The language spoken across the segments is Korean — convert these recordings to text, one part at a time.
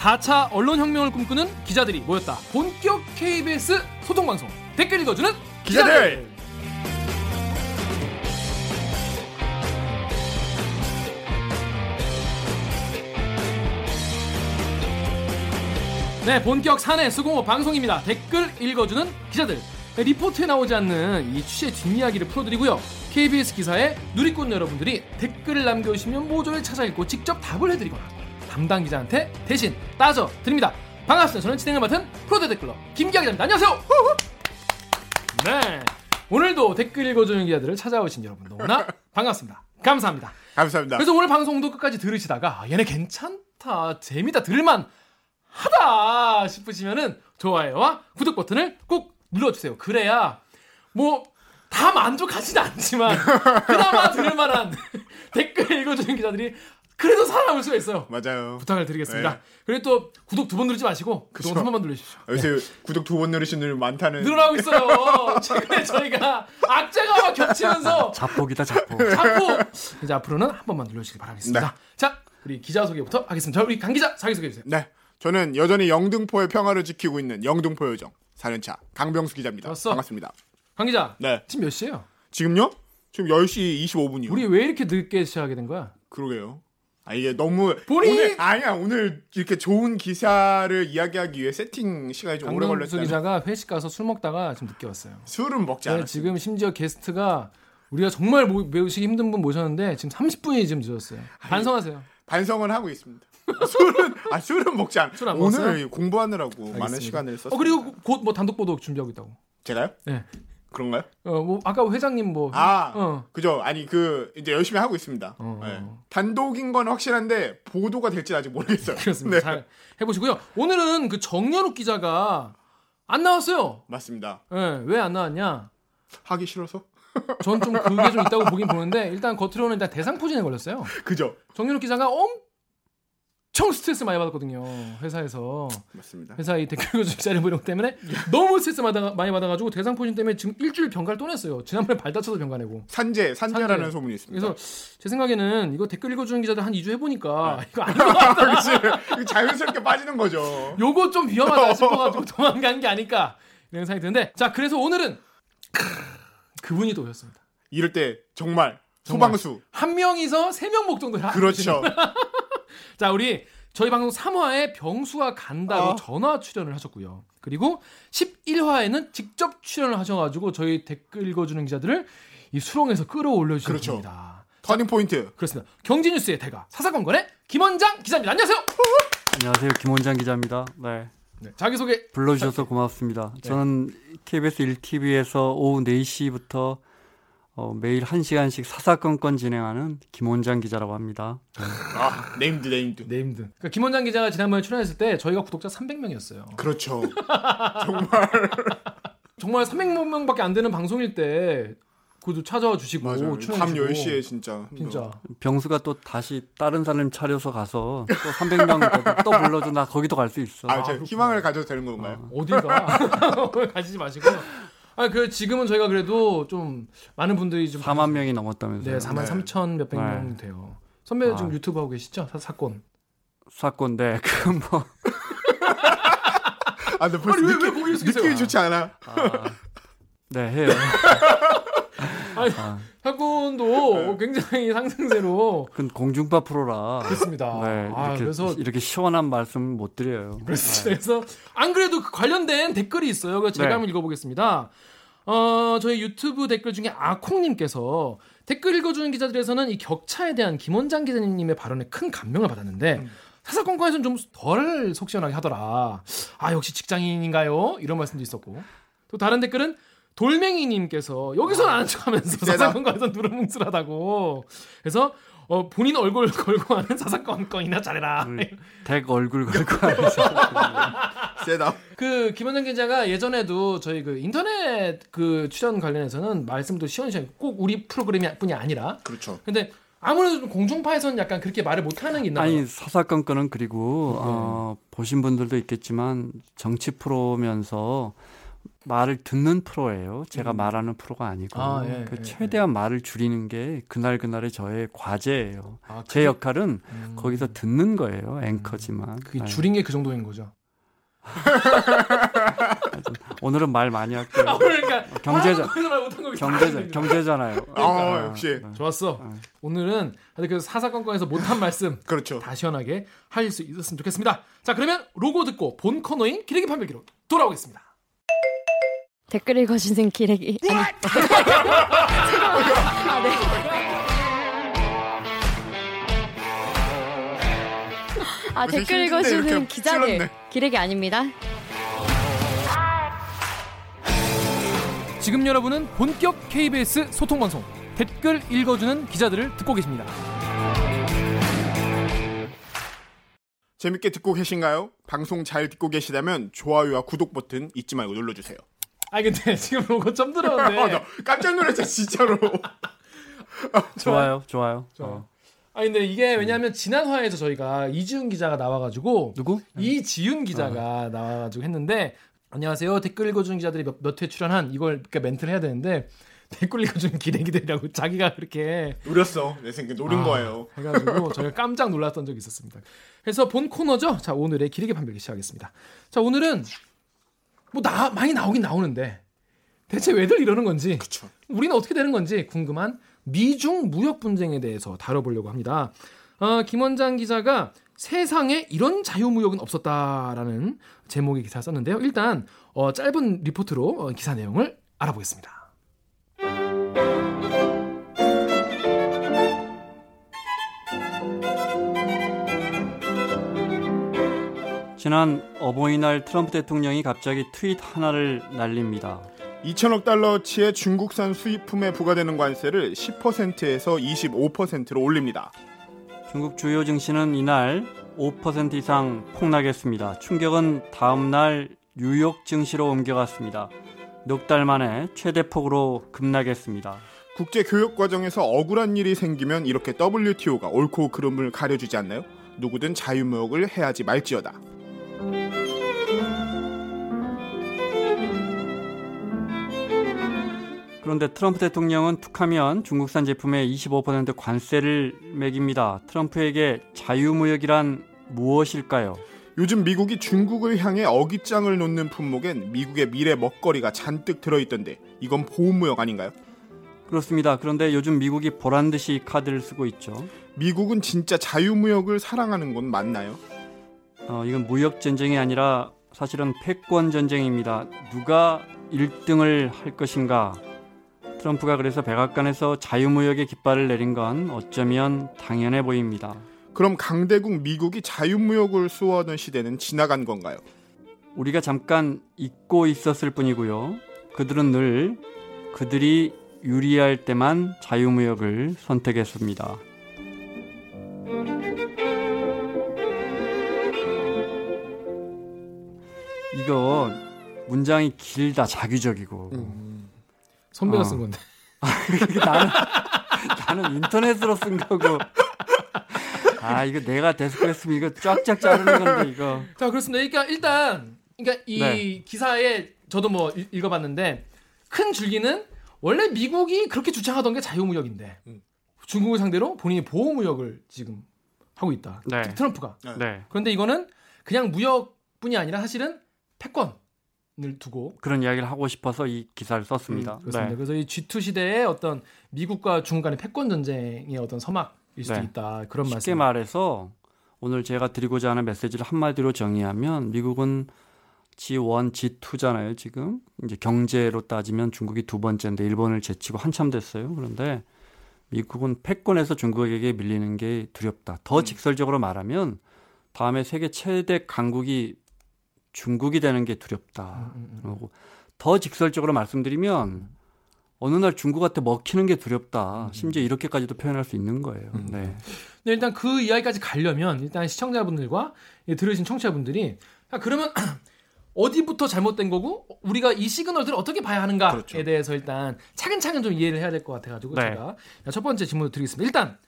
4차 언론혁명을 꿈꾸는 기자들이 모였다. 본격 KBS 소통방송 댓글 읽어주는 기자들! 네, 본격 사내 수공업 방송입니다. 댓글 읽어주는 기자들. 네, 리포트에 나오지 않는 이 취재 뒷이야기를 풀어드리고요. KBS 기사에 누리꾼 여러분들이 댓글을 남겨주시면 모조리 찾아 읽고 직접 답을 해드리거나 담당 기자한테 대신 따져 드립니다. 반갑습니다. 저는 진행을 맡은 프로데 댓글러 김기아 기자입니다. 안녕하세요. 네, 오늘도 댓글 읽어주는 기자들을 찾아오신 여러분 너무나 반갑습니다. 감사합니다. 감사합니다. 그래서 오늘 방송도 끝까지 들으시다가 아, 얘네 괜찮다, 재미다, 들을만 하다 싶으시면은 좋아요와 구독 버튼을 꼭 눌러주세요. 그래야 뭐 다 만족하진 않지만 그나마 들을만한 댓글 읽어주는 기자들이 그래도 살아남을 수가 있어요. 맞아요. 부탁을 드리겠습니다. 네. 그리고 또 구독 두 번 누르지 마시고 구독 그쵸. 한 번만 누르십시오. 요새 구독 두 번 누르시는 분 많다는. 늘어나고 있어요. 최근에 저희가 악재가 막 겹치면서 자폭이다 자폭. 자꾸 이제 앞으로는 한 번만 눌러주시기 바라겠습니다. 네. 자, 우리 기자 소개부터 하겠습니다. 자, 우리 강 기자 자기 소개해 주세요. 네. 저는 여전히 영등포의 평화를 지키고 있는 영등포 요정 4년차 강병수 기자입니다. 왔어. 반갑습니다. 강 기자, 네. 지금 몇 시예요? 지금요? 지금 10시 25분이요. 우리 왜 이렇게 늦게 시작하게 된 거야? 그러게요. 아 이게 너무 본인- 오늘 아니야 오늘 이렇게 좋은 기사를 이야기하기 위해 세팅 시간이 좀 오래 걸렸잖아요. 기자가 회식 가서 술 먹다가 지금 늦게 왔어요. 술은 먹지 네, 않았어요. 지금 심지어 게스트가 우리가 정말 모, 모시기 힘든 분 모셨는데 지금 30분이 지금 늦었어요. 반성하세요. 반성은 하고 있습니다. 술은 아 술은 먹지 않. 술안 오늘 먹었어요? 공부하느라고 많은 알겠습니다. 시간을 썼어요. 어 그리고 곧 뭐 단독 보도 준비하고 있다고. 제가요? 네. 그런가요? 어 뭐 아까 회장님 뭐 아, 어. 그죠. 아니 그 이제 열심히 하고 있습니다. 어. 네. 단독인 건 확실한데 보도가 될지 아직 모르겠어요. 그렇습니다. 네. 잘 해보시고요. 오늘은 그 정연욱 기자가 안 나왔어요. 맞습니다. 예, 왜안 나왔냐? 하기 싫어서. 전 좀 그게 좀 있다고 보긴 보는데 일단 겉으로는 일단 대상포진에 걸렸어요. 그죠. 정연욱 기자가 엄 청 스트레스 많이 받았거든요. 회사에서 맞습니다. 회사 이 댓글 교수 기자를 이런 것 때문에 너무 스트레스 받아, 많이 받아가지고 대상 포진 때문에 지금 일주일 병가를 또 냈어요. 지난번에 발 다쳐서 병가 내고. 산재, 산재라는 산재. 소문이 있습니다. 그래서 제 생각에는 이거 댓글 읽어주는 기자들 한 2주 해보니까 이거 아닌 것 같다. 그치. 자연스럽게 빠지는 거죠. 요거 좀 위험하다 싶어가지고 도망간 게 아닐까 이런 생각이 드는데 자 그래서 오늘은 크, 그분이 또 오셨습니다. 이럴 때 정말. 소방수. 한 명이서 세명 하고 그렇죠. 자, 우리 저희 방송 3화에 병수가 간다고 어. 전화 출연을 하셨고요. 그리고 11화에는 직접 출연을 하셔가지고 저희 댓글 읽어주는 기자들을 이 수렁에서 끌어올려 그렇죠. 주셨습니다. 터닝 포인트. 그렇습니다. 경제뉴스의 대가 사사건건의 김원장 기자입니다. 안녕하세요. 안녕하세요 김원장 기자입니다. 네 자기소개 불러주셔서 고맙습니다. 저는 KBS 1TV에서 오후 4시부터 어, 매일 1시간씩 사사건건 진행하는 김원장 기자라고 합니다. 아, named, named. named. 그러니까 김원장 기자가 지난번에 출연했을 때 저희가 구독자 300명이었어요. 그렇죠. 정말 300명밖에 안 되는 방송일 때 그도 찾아와 주시고 맞아요. 밤 주시고. 10시에 진짜. 진짜 병수가 또 다시 다른 사람 차려서 가서 또 300명 또 불러줘 나 거기도 갈 수 있어. 아, 제 희망을 가져도 되는 건가요? 어디가 가지지 마시고. 아, 그 지금은 저희가 그래도 좀 많은 분들이 좀 4만 명이 넘었다면서요. 네, 4만 네. 3천 몇백 네. 명 돼요. 선배 지금 아. 유튜브 하고 계시죠? 사, 사건. 사건 네. 그뭐 아, 근데 벌써 아니, 왜- 느낌, 왜 쓰겠어요? 느낌이 좋지 않아. 네, 해요. 아니, 아, 굉장히 상승세로 그건 공중파 프로라. 그렇습니다. 네, 아, 이렇게, 그래서 이렇게 시원한 말씀 못 드려요. 그래서 안 그래도 그 관련된 댓글이 있어요. 그래서 제가 네. 한번 읽어보겠습니다. 어, 저희 유튜브 댓글 중에 아콩님께서 댓글 읽어주는 기자들에서는 이 격차에 대한 김원장 기자님의 발언에 큰 감명을 받았는데 음. 사사건건에서는 좀 덜 속 시원하게 하더라. 아 역시 직장인인가요? 이런 말씀도 있었고 또 다른 댓글은 돌멩이님께서 여기서는 아는 척하면서. 사사건건에서 누르뭉술하다고 그래서 어, 본인 얼굴 걸고 하는 사사건건이나 잘해라. 우리 댁 얼굴 걸고 하면서 세다. 그 김원장 기자가 예전에도 저희 그 인터넷 그 출연 관련해서는 말씀도 시원시원 꼭 우리 프로그램이 뿐이 아니라 그렇죠. 근데 아무래도 좀 공중파에서는 약간 그렇게 말을 못하는 게 있나 봐요. 아니 사사건건은 그리고 네. 어, 보신 분들도 있겠지만 정치 프로면서 말을 듣는 프로예요. 제가 음. 말하는 프로가 아니고 아, 예, 그 예, 최대한 말을 줄이는 게 그날 그날의 저의 과제예요. 아, 제 그게- 역할은 음. 거기서 듣는 거예요. 앵커지만. 그게 네. 줄인 게 그 정도인 거죠. 오늘은 말 많이 할게요. 아, 그러니까 경제자- 거기서 말 못한 거 경제자 경제잖아요. 아, 역시. 좋았어. 어. 오늘은 그 사사건건에서 못한 말씀 그렇죠. 다 시원하게 할 수 있었으면 좋겠습니다. 자, 그러면 로고 듣고 본 코너인 기레기 판별기로 돌아오겠습니다. 댓글 읽어주는 기레기. 아니. 아, 네. 아, 댓글 읽어주는 기자들. 찔렀네. 기레기 아닙니다. 지금 여러분은 본격 KBS 소통 방송 댓글 읽어주는 기자들을 듣고 계십니다. 재밌게 듣고 계신가요? 방송 잘 듣고 계시다면 좋아요와 구독 버튼 잊지 말고 눌러주세요. 아 근데 지금 로고 좀 아, 들었는데. 나 깜짝 놀랐어 진짜로. 좋아요, 좋아요. 좋아요. 어. 아 근데 이게 왜냐하면 지난 화에서 저희가 이지훈 기자가 나와가지고 누구? 이지훈 기자가 나와가지고 했는데 안녕하세요 댓글 읽어주는 기자들이 몇회 출연한 이걸 그러니까 멘트를 해야 되는데 댓글 읽어주는 기레기들이라고 자기가 그렇게 노렸어. 내 생각에 노린 아, 거예요. 해가지고 저희가 깜짝 놀랐던 적이 있었습니다. 그래서 본 코너죠. 자 오늘의 기레기 판별기 시작하겠습니다. 자 오늘은 뭐 나 많이 나오긴 나오는데 대체 왜들 이러는 건지 그쵸. 우리는 어떻게 되는 건지 궁금한 미중 무역 분쟁에 대해서 다뤄보려고 합니다. 어, 김원장 기자가 세상에 이런 자유무역은 없었다라는 제목의 기사를 썼는데요. 일단 어, 짧은 리포트로 어, 기사 내용을 알아보겠습니다. 지난 어버이날 트럼프 대통령이 갑자기 트윗 하나를 날립니다. 2천억 달러치의 중국산 수입품에 부과되는 관세를 10%에서 25%로 올립니다. 중국 주요 증시는 이날 5% 이상 폭락했습니다. 충격은 다음 날 뉴욕 증시로 옮겨갔습니다. 넉 달 만에 최대 폭으로 급락했습니다. 국제 교육 과정에서 억울한 일이 생기면 이렇게 WTO가 옳고 그름을 가려주지 않나요? 누구든 자유무역을 해야지 말지어다. 그런데 트럼프 대통령은 툭하면 중국산 제품에 25% 관세를 매깁니다. 트럼프에게 자유무역이란 무엇일까요? 요즘 미국이 중국을 향해 어깃장을 놓는 품목엔 미국의 미래 먹거리가 잔뜩 들어있던데 이건 보호무역 아닌가요? 그렇습니다. 그런데 요즘 미국이 보란 듯이 카드를 쓰고 있죠. 미국은 진짜 자유무역을 사랑하는 건 맞나요? 어, 이건 무역 전쟁이 아니라 사실은 패권 전쟁입니다. 누가 1등을 할 것인가? 트럼프가 그래서 백악관에서 자유무역의 깃발을 내린 건 어쩌면 당연해 보입니다. 그럼 강대국 미국이 자유무역을 수호하던 시대는 지나간 건가요? 우리가 잠깐 잊고 있었을 뿐이고요. 그들은 늘 그들이 유리할 때만 자유무역을 선택했습니다. 이거 문장이 길다 자기적이고 선배가 어. 쓴 건데. 나는 나는 인터넷으로 쓴 거고 아 이거 내가 데스크 했으면 이거 쫙쫙 자르는 건데 이거 자 그렇습니다. 그러니까 일단 그러니까 이 네. 기사에 저도 뭐 읽- 읽어봤는데 큰 줄기는 원래 미국이 그렇게 주창하던 게 자유무역인데 음. 중국을 상대로 본인이 보호무역을 지금 하고 있다. 네. 트럼프가. 네 그런데 이거는 그냥 무역뿐이 아니라 사실은 패권 을 두고 그런 이야기를 하고 싶어서 이 기사를 썼습니다. 그렇습니다. 네. 그래서 이 G2 시대의 어떤 미국과 중국 간의 패권 전쟁의 어떤 서막일 수도 네. 있다. 그런 쉽게 말씀. 말해서 오늘 제가 드리고자 하는 메시지를 한마디로 정의하면 미국은 G1, G2잖아요, 지금. 이제 경제로 따지면 중국이 두 번째인데 일본을 제치고 한참 됐어요. 그런데 미국은 패권에서 중국에게 밀리는 게 두렵다. 더 직설적으로 말하면 다음에 세계 최대 강국이 중국이 되는 게 두렵다. 음, 음, 음. 그리고 더 직설적으로 말씀드리면 어느 날 중국한테 먹히는 게 두렵다. 심지어 이렇게까지도 표현할 수 있는 거예요. 음. 네. 네, 일단 그 이야기까지 가려면 일단 시청자분들과 이 들으신 청취자분들이 야, 그러면 어디부터 잘못된 거고 우리가 이 시그널들을 어떻게 봐야 하는가에 그렇죠. 대해서 일단 차근차근 좀 이해를 해야 될 것 같아가지고 네. 제가 첫 번째 질문을 드리겠습니다. 일단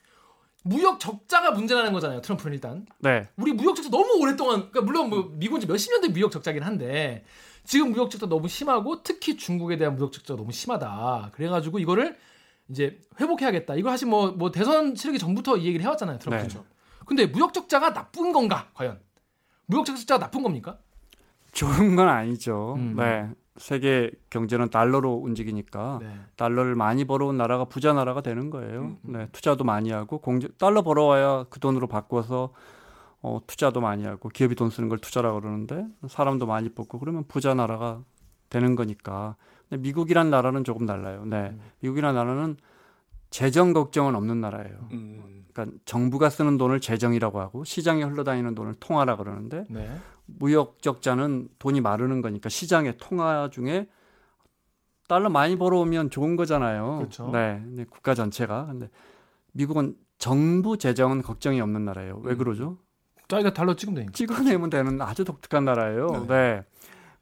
무역 적자가 문제라는 거잖아요. 트럼프는 일단 네. 우리 무역 적자 너무 오랫동안 그러니까 물론 뭐 미국은 이제 몇십 년대 무역 적자긴 한데 지금 무역 적자 너무 심하고 특히 중국에 대한 무역 적자가 너무 심하다. 그래 가지고 이거를 이제 회복해야겠다. 이거 사실 뭐, 뭐 대선 치르기 전부터 이 얘기를 해 왔잖아요. 트럼프는. 네. 근데 무역 적자가 나쁜 건가 과연? 무역 적자가 나쁜 겁니까? 좋은 건 아니죠. 음. 네. 세계 경제는 달러로 움직이니까 네. 달러를 많이 벌어온 나라가 부자 나라가 되는 거예요. 음, 네, 투자도 많이 하고 공제, 달러 벌어와야 그 돈으로 바꿔서 어, 투자도 많이 하고 기업이 돈 쓰는 걸 투자라 그러는데 사람도 많이 뽑고 그러면 부자 나라가 되는 거니까. 근데 미국이란 나라는 조금 달라요. 네, 음. 미국이란 나라는 재정 걱정은 없는 나라예요. 음. 그러니까 정부가 쓰는 돈을 재정이라고 하고 시장에 흘러다니는 돈을 통화라 그러는데 네. 무역 적자는 돈이 마르는 거니까 시장의 통화 중에 달러 많이 벌어오면 좋은 거잖아요. 그렇죠. 네, 국가 전체가 근데 미국은 정부 재정은 걱정이 없는 나라예요. 왜 음. 그러죠? 자기가 달러 찍으면 되니까. 찍어내면 되는 아주 독특한 나라예요. 네. 네.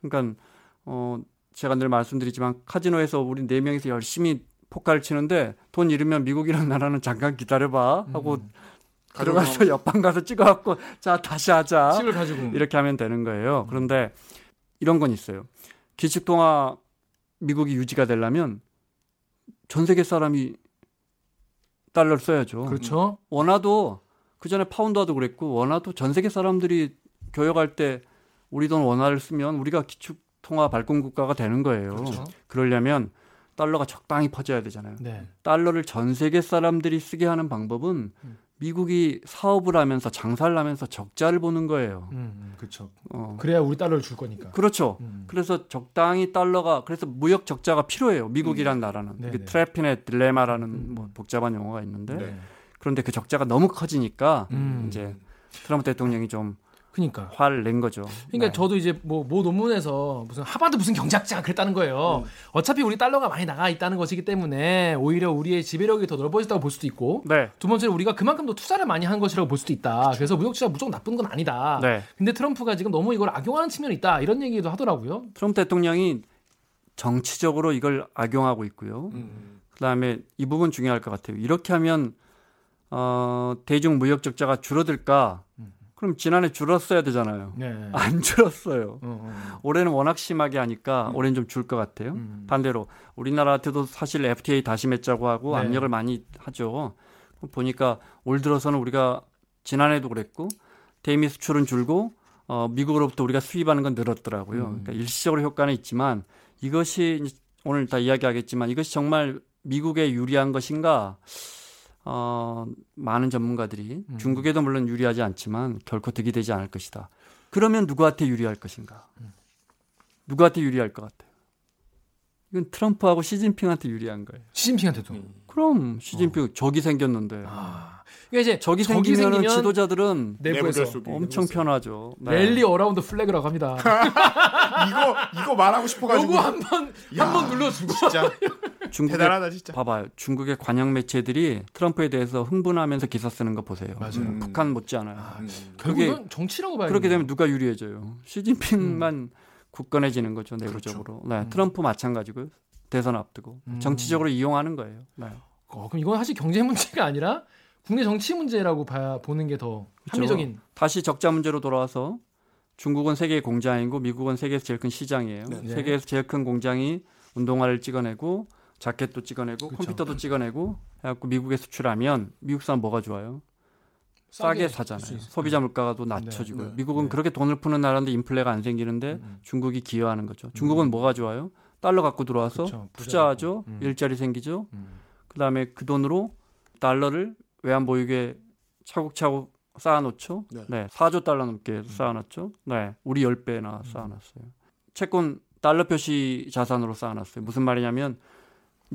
그러니까 어 제가 늘 말씀드리지만 카지노에서 우리 네 명이서 열심히 포카를 치는데 돈 잃으면 미국이라는 나라는 잠깐 기다려봐 하고 음. 들어가서 옆방 가서 찍어갖고 자 다시 하자. 이렇게 하면 되는 거예요. 그런데 이런 건 있어요. 기축통화 미국이 유지가 되려면 전 세계 사람이 달러를 써야죠. 그렇죠. 원화도 그 전에 파운드화도 그랬고 원화도 전 세계 사람들이 교역할 때 우리 돈 원화를 쓰면 우리가 기축 통화 발권 국가가 되는 거예요. 그렇죠. 그러려면 달러가 적당히 퍼져야 되잖아요. 네. 달러를 전 세계 사람들이 쓰게 하는 방법은 음. 미국이 사업을 하면서 장사를 하면서 적자를 보는 거예요. 음, 음, 그렇죠. 어. 그래야 우리 달러를 줄 거니까. 그렇죠. 음. 그래서 적당히 달러가 그래서 무역 적자가 필요해요. 미국이란 나라는 네네. 그 트래피넷 딜레마라는 음. 뭐 복잡한 용어가 있는데 네. 그런데 그 적자가 너무 커지니까 음. 이제 트럼프 대통령이 좀 그러니까. 화를 낸 거죠. 그러니까 네. 저도 이제 뭐, 모 논문에서 무슨 하버드 무슨 경제학자가 그랬다는 거예요. 음. 어차피 우리 달러가 많이 나가 있다는 것이기 때문에 오히려 우리의 지배력이 더 넓어졌다고 볼 수도 있고 네, 두 번째로 우리가 그만큼 더 투자를 많이 한 것이라고 볼 수도 있다. 그래서 무역주가 무조건 나쁜 건 아니다. 네. 근데 트럼프가 지금 너무 이걸 악용하는 측면이 있다. 이런 얘기도 하더라고요. 트럼프 대통령이 정치적으로 이걸 악용하고 있고요. 음. 그다음에 이 부분 중요할 것 같아요. 이렇게 하면 어, 대중 무역 적자가 줄어들까? 음. 그럼 지난해 줄었어야 되잖아요. 네. 안 줄었어요. 어, 어. 올해는 워낙 심하게 하니까 올해는 좀 줄 것 같아요. 음. 반대로 우리나라한테도 사실 FTA 다시 맺자고 하고 네. 압력을 많이 하죠. 보니까 올 들어서는 우리가 지난해도 그랬고 대미 수출은 줄고 어, 미국으로부터 우리가 수입하는 건 늘었더라고요. 음. 그러니까 일시적으로 효과는 있지만 이것이 오늘 다 이야기하겠지만 이것이 정말 미국에 유리한 것인가? 어, 많은 전문가들이 음. 중국에도 물론 유리하지 않지만 결코 득이 되지 않을 것이다. 그러면 누구한테 유리할 것인가? 음. 누구한테 유리할 것 같아요? 이건 트럼프하고 시진핑한테 유리한 거예요. 시진핑한테도. 그럼 시진핑 적이 생겼는데 어. 아. 그러니까 이제 적이 적이 생기면 생기면 지도자들은 내부에서. 엄청 편하죠. 네. rally around flag라고 합니다. 이거 이거 말하고 싶어가지고 요거 한번 야. 한번 눌러주고 진짜 중국의 대단하다 진짜. 봐봐요. 중국의 관영 매체들이 트럼프에 대해서 흥분하면서 기사 쓰는 거 보세요. 맞아요. 음. 북한 못지않아요. 음. 결국은 정치라고 봐야 그렇게. 되면 누가 유리해져요? 시진핑만 굳건해지는 거죠 내부적으로. 네, 음. 트럼프 마찬가지고요. 대선 앞두고 음. 정치적으로 이용하는 거예요. 네. 어, 그럼 이건 사실 경제 문제가 아니라 국내 정치 문제라고 봐 보는 게 더. 합리적인. 다시 적자 문제로 돌아와서 중국은 세계의 공장이고 미국은 세계에서 제일 큰 시장이에요. 네. 세계에서 제일 큰 공장이 운동화를 찍어내고 자켓도 찍어내고 그쵸. 컴퓨터도 찍어내고 해갖고 미국에 수출하면 미국 사람 뭐가 좋아요? 싸게 사잖아요. 소비자 물가가 또 낮춰지고 네, 네, 미국은 네. 그렇게 돈을 푸는 나라인데 인플레가 안 생기는데 음. 중국이 기여하는 거죠. 중국은 뭐가 좋아요? 달러 갖고 들어와서 그쵸, 투자하죠. 음. 일자리 생기죠. 음. 그다음에 그 돈으로 달러를 외환 보유고에 차곡차곡 쌓아놓죠. 네. 네. 4조 달러 넘게 쌓아놨죠. 네, 우리 10배나 쌓아놨어요. 채권 달러 표시 자산으로 쌓아놨어요. 무슨 말이냐면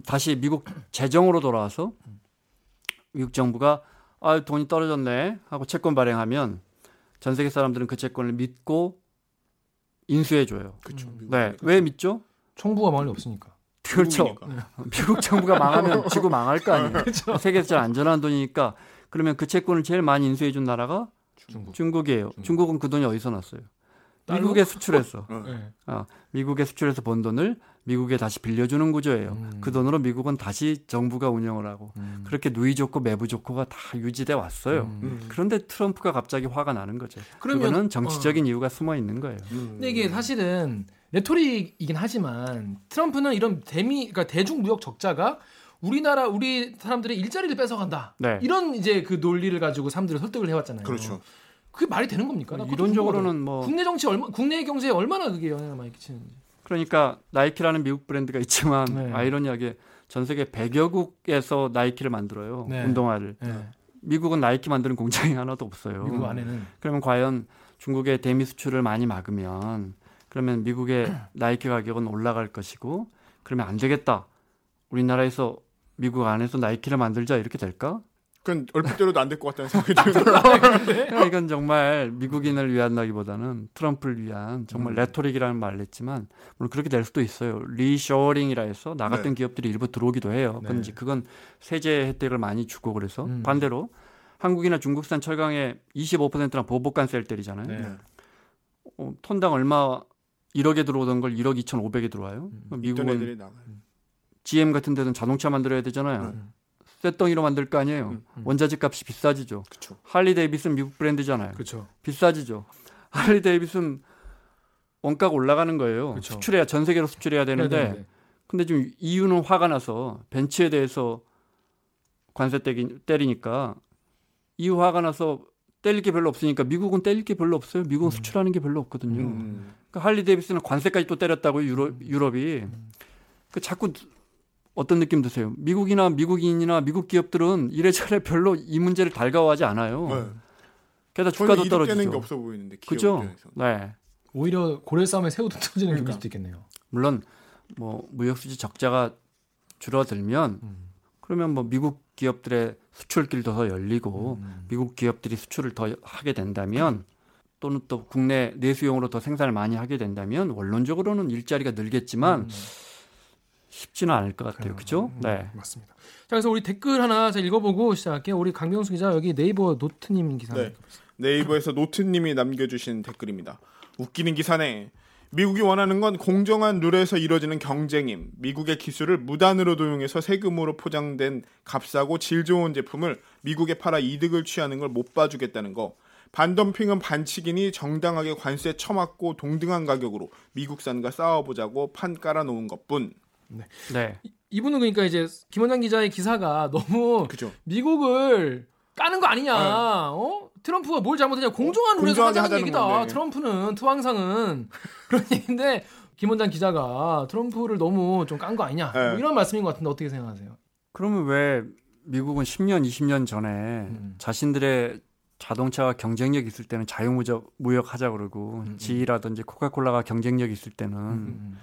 다시 미국 재정으로 돌아와서 미국 정부가 아 돈이 떨어졌네 하고 채권 발행하면 전 세계 사람들은 그 채권을 믿고 인수해 줘요. 그렇죠. 음. 네, 왜 믿죠? 청부가 망할 리 없으니까. 그렇죠. 미국 정부가 망하면 지구 망할 거 아니에요. 세계에서 제일 안전한 돈이니까 그러면 그 채권을 제일 많이 인수해 준 나라가 중국. 중국이에요. 중국. 중국 은 그 돈이 어디서 났어요? 달러? 미국에 수출해서 어. 네. 어, 미국에 수출해서 번 돈을 미국에 다시 빌려주는 구조예요. 음. 그 돈으로 미국은 다시 정부가 운영을 하고 음. 그렇게 누이 좋고 매부 좋고가 다 유지돼 왔어요. 음. 그런데 트럼프가 갑자기 화가 나는 거죠. 그러면- 그거는 정치적인 이유가 숨어 있는 거예요. 음. 근데 이게 사실은 레토릭이긴 하지만 트럼프는 이런 대미 그러니까 대중 무역 적자가 우리나라 우리 사람들의 일자리를 뺏어간다. 네. 이런 이제 그 논리를 가지고 사람들을 설득을 해왔잖아요. 그렇죠. 그게 말이 되는 겁니까? 나 그것도 이론적으로는. 뭐 국내 정치 얼마 국내 경제에 얼마나 그게 영향을 많이 끼치는지. 그러니까 나이키라는 미국 브랜드가 있지만 네. 아이러니하게 전 세계 100여 국에서 나이키를 만들어요. 네. 운동화를. 네. 미국은 나이키 만드는 공장이 하나도 없어요. 미국 안에는 그러면 과연 중국의 대미 수출을 많이 막으면 그러면 미국의 나이키 가격은 올라갈 것이고 그러면 안 되겠다. 우리나라에서 미국 안에서 나이키를 만들자 이렇게 될까? 그건 얼핏 들어도 안 될 것 같다는 생각이 들어요. 그러니까 이건 정말 미국인을 위한다기보다는 트럼프를 위한 정말 음. 레토릭이라는 말을 했지만 물론 그렇게 될 수도 있어요. reshoring이라 해서 나 같은 네. 기업들이 일부 들어오기도 해요. 네. 이제 그건 세제 혜택을 많이 주고 그래서 음. 반대로 한국이나 중국산 철강에 25%나 보복관세를 때리잖아요. 네. 어, 톤당 얼마 1억에 들어오던 걸 1억 2,500에 들어와요. 음. 미국은 애들이 나가요. GM 같은 데는 자동차 만들어야 되잖아요. 음. 쇳덩이로 만들 거 아니에요. 음, 음. 원자재 값이 비싸지죠. 그렇죠. 할리 데이비슨 미국 브랜드잖아요. 그렇죠. 비싸지죠. 할리 데이비슨 원가가 올라가는 거예요. 그쵸. 수출해야 전 세계로 수출해야 되는데 네, 네, 네. 근데 지금 EU는 화가 나서 벤츠에 대해서 관세 때기, 때리니까 EU 화가 나서 때릴 게 별로 없으니까 미국은 때릴 게 별로 없어요. 미국은 음. 수출하는 게 별로 없거든요. 음. 그러니까 할리 데이비슨은 관세까지 또 때렸다고 유럽, 유럽이. 그 자꾸 어떤 느낌 드세요? 미국이나 미국인이나 미국 기업들은 이래저래 별로 이 문제를 달가워하지 않아요. 네. 게다가 주가도 이득되는 게 떨어지죠. 없어 보이는데 그죠? 입장에서. 네. 오히려 고래 싸움에 새우등 터지는 그러니까. 게 수도 있겠네요. 물론 뭐 무역 수지 적자가 줄어들면 음. 그러면 뭐 미국 기업들의 수출길도 더 열리고 음. 미국 기업들이 수출을 더 하게 된다면 또는 또 국내 내수용으로 더 생산을 많이 하게 된다면 원론적으로는 일자리가 늘겠지만 음. 쉽지는 않을 것 같아요. 그죠? 음, 네. 맞습니다. 자, 그래서 우리 댓글 하나 제가 읽어보고 시작할게요. 우리 강병수 기자 여기 네이버 노트님 기사. 네. 네이버에서 노트님이 남겨주신 댓글입니다. 웃기는 기사네. 미국이 원하는 건 공정한 룰에서 이루어지는 경쟁임. 미국의 기술을 무단으로 도용해서 세금으로 포장된 값싸고 질 좋은 제품을 미국에 팔아 이득을 취하는 걸 못 봐주겠다는 거. 반덤핑은 반칙이니 정당하게 관세 처맞고 동등한 가격으로 미국산과 싸워보자고 판 깔아놓은 것뿐. 네. 이분은 그러니까 이제 김원장 기자의 기사가 너무 그죠? 미국을 까는 거 아니냐? 어? 트럼프가 뭘 잘못했냐? 공정한 룰에서 하자는 하자는 얘기다. 건데. 트럼프는 투항상은 그런 얘기인데 김원장 기자가 트럼프를 너무 좀 깐 거 아니냐? 네. 뭐 이런 말씀인 것 같은데 어떻게 생각하세요? 그러면 왜 미국은 10년, 20년 전에 음. 자신들의 자동차가 경쟁력 있을 때는 자유무역 무역 하자 그러고 음, 음. 지라든지 코카콜라가 경쟁력 있을 때는 음.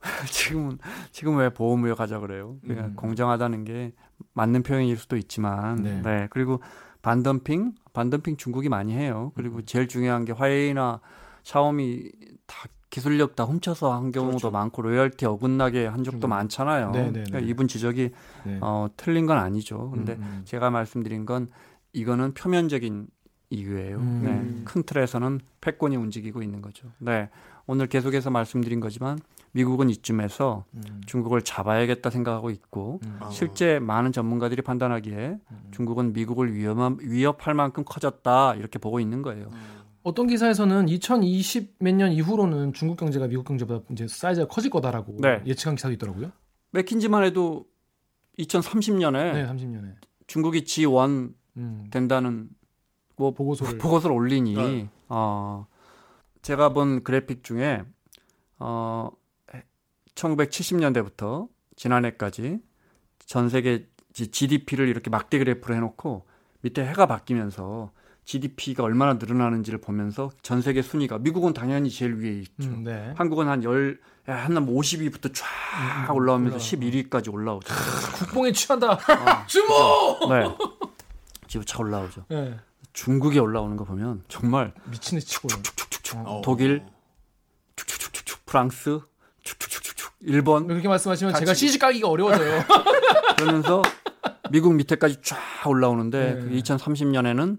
지금은 지금 왜 보호무역 하자 그래요? 음. 공정하다는 게 맞는 표현일 수도 있지만 네. 네. 그리고 반덤핑 반덤핑 중국이 많이 해요. 그리고 음. 제일 중요한 게 화웨이나 샤오미 다 기술력 다 훔쳐서 한 경우도 그렇죠. 많고 로열티 어긋나게 한 적도. 많잖아요. 네, 네, 네. 그러니까 이분 지적이 네. 어, 틀린 건 아니죠. 근데 음, 음. 제가 말씀드린 건 이거는 표면적인 이유예요. 음. 네, 큰 틀에서는 패권이 움직이고 있는 거죠. 네, 오늘 계속해서 말씀드린 거지만 미국은 이쯤에서 음. 중국을 잡아야겠다 생각하고 있고 음. 아. 실제 많은 전문가들이 판단하기에 중국은 미국을 위험한, 위협할 만큼 커졌다 이렇게 보고 있는 거예요. 어떤 기사에서는 2020 몇 년 이후로는 중국 경제가 미국 경제보다 이제 사이즈가 커질 거다라고 네. 예측한 기사도 있더라고요. 맥킨지만 해도 2030년에 네, 30년에. 중국이 G1 음. 된다는 뭐 보고서를 보고서를 올리니 네. 어 제가 본 그래픽 중에 어 1970년대부터 지난해까지 전 세계 GDP를 이렇게 막대 그래프로 해놓고 밑에 해가 바뀌면서 GDP가 얼마나 늘어나는지를 보면서 전 세계 순위가 미국은 당연히 제일 위에 있죠. 음, 네. 한국은 한 열, 한 50위부터 쫙 음, 올라오면서 올라가고. 11위까지 올라오죠. 국뽕에 취한다. 어, 주모. 네. 지금 차 올라오죠. 네. 중국이 올라오는 거 보면 정말 미친 듯이 치고. 축축축축 어. 독일 축축축축축 프랑스 축축 축축축 일본 그렇게 말씀하시면. 제가 시집 가기가 어려워져요. 그러면서 미국 밑에까지 쫙 올라오는데 네. 그 2030년에는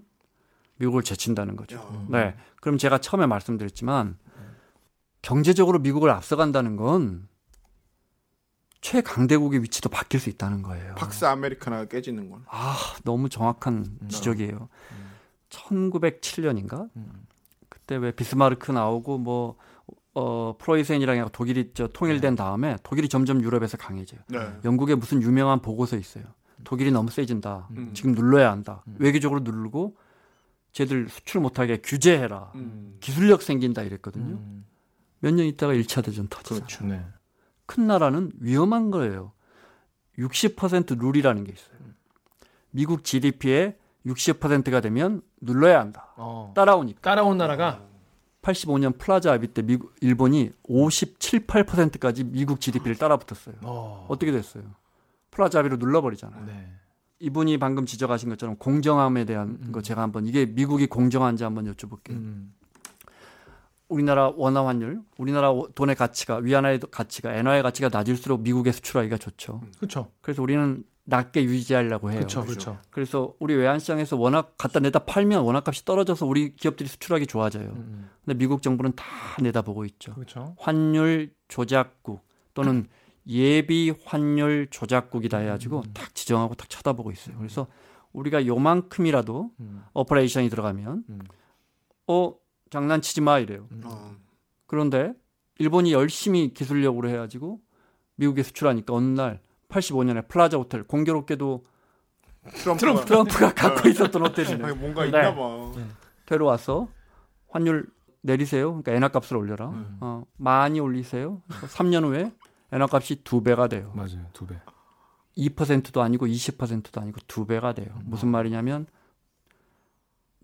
미국을 제친다는 거죠. 야. 네. 그럼 제가 처음에 말씀드렸지만 경제적으로 미국을 앞서간다는 건 최강대국의 위치도 바뀔 수 있다는 거예요. 박스 아메리카나가 깨지는 건. 아, 너무 정확한 지적이에요. 1907년인가? 그때 왜 비스마르크 나오고 뭐 어, 프로이센이랑 독일이 저 통일된 다음에 독일이 점점 유럽에서 강해져요. 네. 영국에 무슨 유명한 보고서 있어요. 독일이 너무 세진다. 음. 지금 눌러야 한다. 외교적으로 누르고 쟤들 수출 못하게 규제해라. 음. 기술력 생긴다 이랬거든요. 음. 몇년 있다가 1차 대전 터지잖아요. 그렇죠. 네. 큰 나라는 위험한 거예요. 60% 룰이라는 게 있어요. 미국 GDP의 60%가 되면 눌러야 한다. 어. 따라오니까. 따라온 나라가 85년 플라자 합의 때 미국, 일본이 57, 8%까지 미국 GDP를 따라붙었어요. 어. 어떻게 됐어요? 플라자 합의로 눌러버리잖아요. 네. 이분이 방금 지적하신 것처럼 공정함에 대한 음. 거 제가 한번 이게 미국이 공정한지 한번 여쭤볼게요. 음. 우리나라 원화 환율, 우리나라 돈의 가치가 위안화의 가치가 엔화의 가치가 낮을수록 미국에 수출하기가 좋죠. 그렇죠. 그래서 우리는 낮게 유지하려고 해요. 그렇죠. 그렇죠. 그렇죠. 그래서 우리 외환시장에서 원화 갖다 내다 팔면 원화값이 떨어져서 우리 기업들이 수출하기 좋아져요. 음. 근데 미국 정부는 다 내다보고 있죠. 그렇죠. 환율 조작국 또는 예비 환율 조작국이다 해가지고 음. 딱 지정하고 딱 쳐다보고 있어요. 그래서 우리가 요만큼이라도 음. operation이 들어가면 음. 어 장난치지 마 이래요. 어. 그런데 일본이 열심히 기술력으로 해가지고 미국에 수출하니까 어느 날 85년에 플라자 호텔 공교롭게도 트럼프가 트럼프가 갖고 있었던 호텔이네. 뭔가 네. 있나 봐. 데려와서 환율 내리세요. 그러니까 엔화 값을 올려라. 음. 어, 많이 올리세요. 그래서 3년 후에 엔화 값이 두 배가 돼요. 맞아요. 두 배. 2%도 아니고 20%도 아니고 두 배가 돼요. 음. 무슨 말이냐면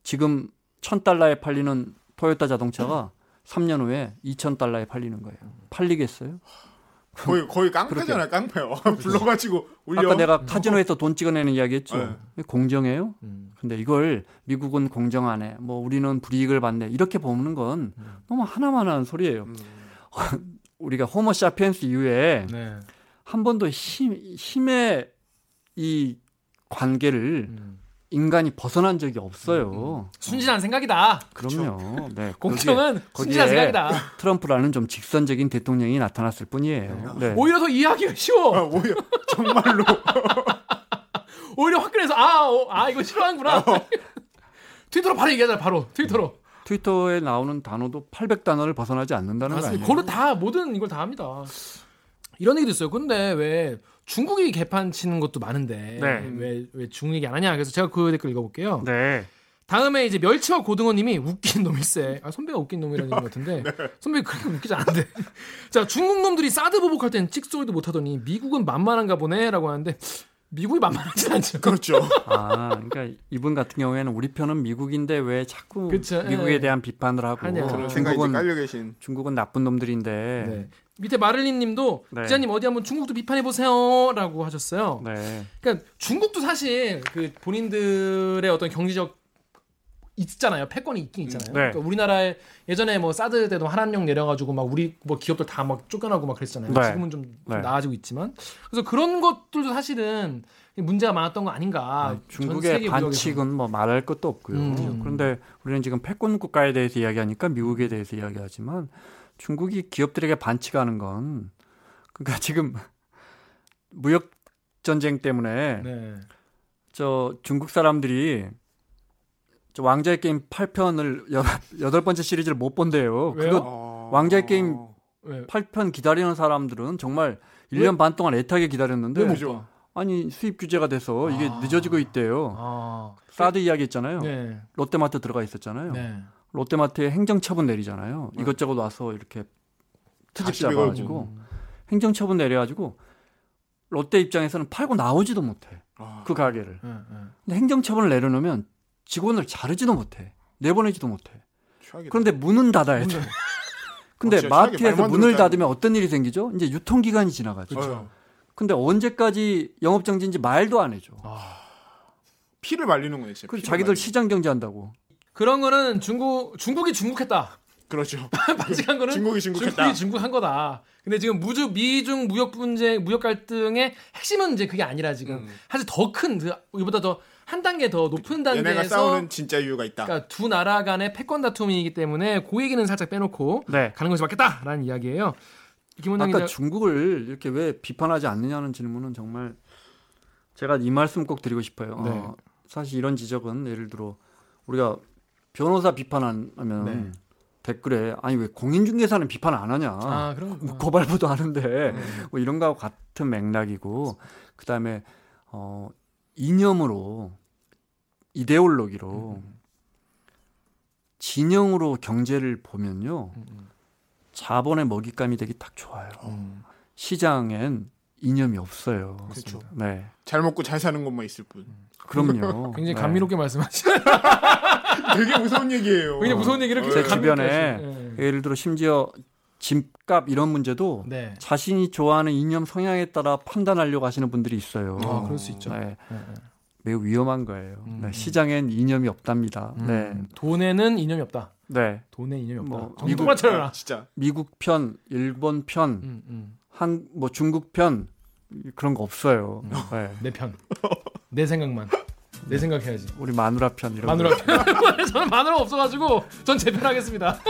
지금 1000달러에 팔리는 토요타 자동차가 3년 후에 2000달러에 팔리는 거예요. 팔리겠어요? 거의 거의 깡패잖아요, 깡패요. 불러가지고 올려. 아까 내가 카지노에서 돈 찍어내는 이야기 했죠. 네. 공정해요? 음. 근데 이걸 미국은 공정하네. 뭐 우리는 불이익을 받네. 이렇게 보는 건 너무 하나만한 소리예요. 음. 우리가 호모 사피엔스 이후에 네. 한 번도 힘, 힘의 이 관계를 음. 인간이 벗어난 적이 없어요. 순진한 생각이다. 그럼요. 네. 공정은 거기에 순진한 생각이다. 트럼프라는 좀 직선적인 대통령이 나타났을 뿐이에요. 네. 오히려 더 이해하기가 쉬워. 아, 오히려 정말로 오히려 화끈해서 아, 어, 아 이거 싫어하는구나. 트위터로 바로 얘기하자 바로 트위터로. 트위터에 나오는 단어도 800단어를 벗어나지 않는다는 거 맞습니다. 아니에요? 그걸로 다 모든 이걸 다 합니다. 이런 얘기도 있어요. 근데 왜 중국이 개판 치는 것도 많은데 네. 왜, 왜 중국 얘기 안 하냐? 그래서 제가 그 댓글 읽어볼게요. 네. 다음에 이제 멸치와 고등어님이 웃긴 놈일세. 아 선배가 웃긴 놈이라는 것 같은데 선배 그렇게 웃기지 않은데. 자 중국 놈들이 사드 보복할 땐 찍소리도 못하더니 미국은 만만한가 보네라고 하는데 미국이 만만하지 않죠. 그렇죠. 아, 그러니까 이분 같은 경우에는 우리 편은 미국인데 왜 자꾸 그쵸, 미국에 예. 대한 비판을 하고 하냐. 중국은 깔려 계신. 중국은 나쁜 놈들인데. 네. 밑에 마를린님도 네. 기자님 어디 한번 중국도 비판해 보세요라고 하셨어요. 네. 그러니까 중국도 사실 그 본인들의 어떤 경제적 있잖아요. 패권이 있긴 있잖아요. 네. 그러니까 우리나라에 예전에 뭐 사드 때도 한한령 내려가지고 막 우리 뭐 기업들 다 막 쫓겨나고 막 그랬잖아요. 네. 지금은 좀, 좀 네. 나아지고 있지만 그래서 그런 것들도 사실은 문제가 많았던 거 아닌가. 전 중국의 무역에서. 반칙은 뭐 말할 것도 없고요. 음. 그런데 우리는 지금 패권 국가에 대해서 이야기하니까 미국에 대해서 이야기하지만 중국이 기업들에게 반칙하는 건 그러니까 지금 무역 전쟁 때문에 네. 저 중국 사람들이 저 왕자의 게임 8편을 여, 여덟 번째 시리즈를 못 본대요. 왜요? 그거 어... 왕자의 게임 왜? 8편 기다리는 사람들은 정말 1년 반 동안 애타게 기다렸는데. 봐? 아니 수입 규제가 돼서 이게 아. 늦어지고 있대요. 아. 사드 이야기 했잖아요. 네. 롯데마트 들어가 있었잖아요. 네. 롯데마트에 행정처분 내리잖아요. 이것저것 와서 이렇게 트집 다시 잡아가지고 행정처분 내려가지고 롯데 입장에서는 팔고 나오지도 못해 아, 그 가게를. 네. 네. 근데 행정처분을 내려놓으면 직원을 자르지도 못해 내보내지도 못해. 최악이다. 그런데 문은 닫아야 돼. 근데 어, 마트에서 문을. 닫으면 어떤 일이 생기죠? 이제 유통기간이 지나가죠. 어, 근데 언제까지 영업정지인지 말도 안 해줘. 피를 말리는 거예요, 진짜. 자기들 말리는 시장 경제한다고. 그런 거는 중국 중국이 중국했다. 거. 그렇죠. 반칙한 거는 중국이 중국했다. 중국이 중국한 거다. 근데 지금 무주 미중 무역 분쟁 무역 갈등의 핵심은 이제 그게 아니라 지금 음. 사실 더큰 그, 이보다 더 한 단계 더 높은 얘네가 단계에서 싸우는 진짜 이유가 있다. 그러니까 두 나라 간의 패권 다툼이기 때문에 그 얘기는 살짝 빼놓고 네. 가는 것이 맞겠다라는 이야기예요. 김원장 아까 기자 중국을 이렇게 왜 비판하지 않느냐는 질문은 정말 제가 이 말씀 꼭 드리고 싶어요. 네. 어, 사실 이런 지적은 예를 들어 우리가 변호사 비판하면 네. 댓글에 아니 왜 공인중개사는 비판 안 하냐? 아 그런 뭐 고발부도 하는데 네. 뭐 이런 거하고 같은 맥락이고 그다음에 어 이념으로 이데올로기로 음, 진영으로 경제를 보면요 음, 자본의 먹잇감이 되기 딱 좋아요. 음. 시장엔 이념이 없어요. 그렇죠. 네, 잘 먹고 잘 사는 것만 있을 뿐. 그럼요. 굉장히 네. 감미롭게 말씀하시네. 되게 무서운 얘기예요. 굉장히 무서운 얘기를 어, 굉장히 제 주변에 하시네. 예를 들어 심지어 집값 이런 문제도 네. 자신이 좋아하는 이념 성향에 따라 판단하려고 하시는 분들이 있어요. 아, 그럴 수 있죠. 네, 네, 네. 매우 위험한 거예요. 음. 네, 시장엔 이념이 없답니다. 네, 음, 돈에는 이념이 없다. 네. 돈에 이념이 없다. 뭐, 똑바로 차려라. 아, 진짜. 미국 편, 일본 편, 음, 음. 한 뭐 중국 편 그런 거 없어요. 음. 네. 내 편. 내 생각만. 내 생각해야지. 우리 마누라 편 이런 마누라 거. 편. 저는 마누라 없어가지고 전 제 편 하겠습니다.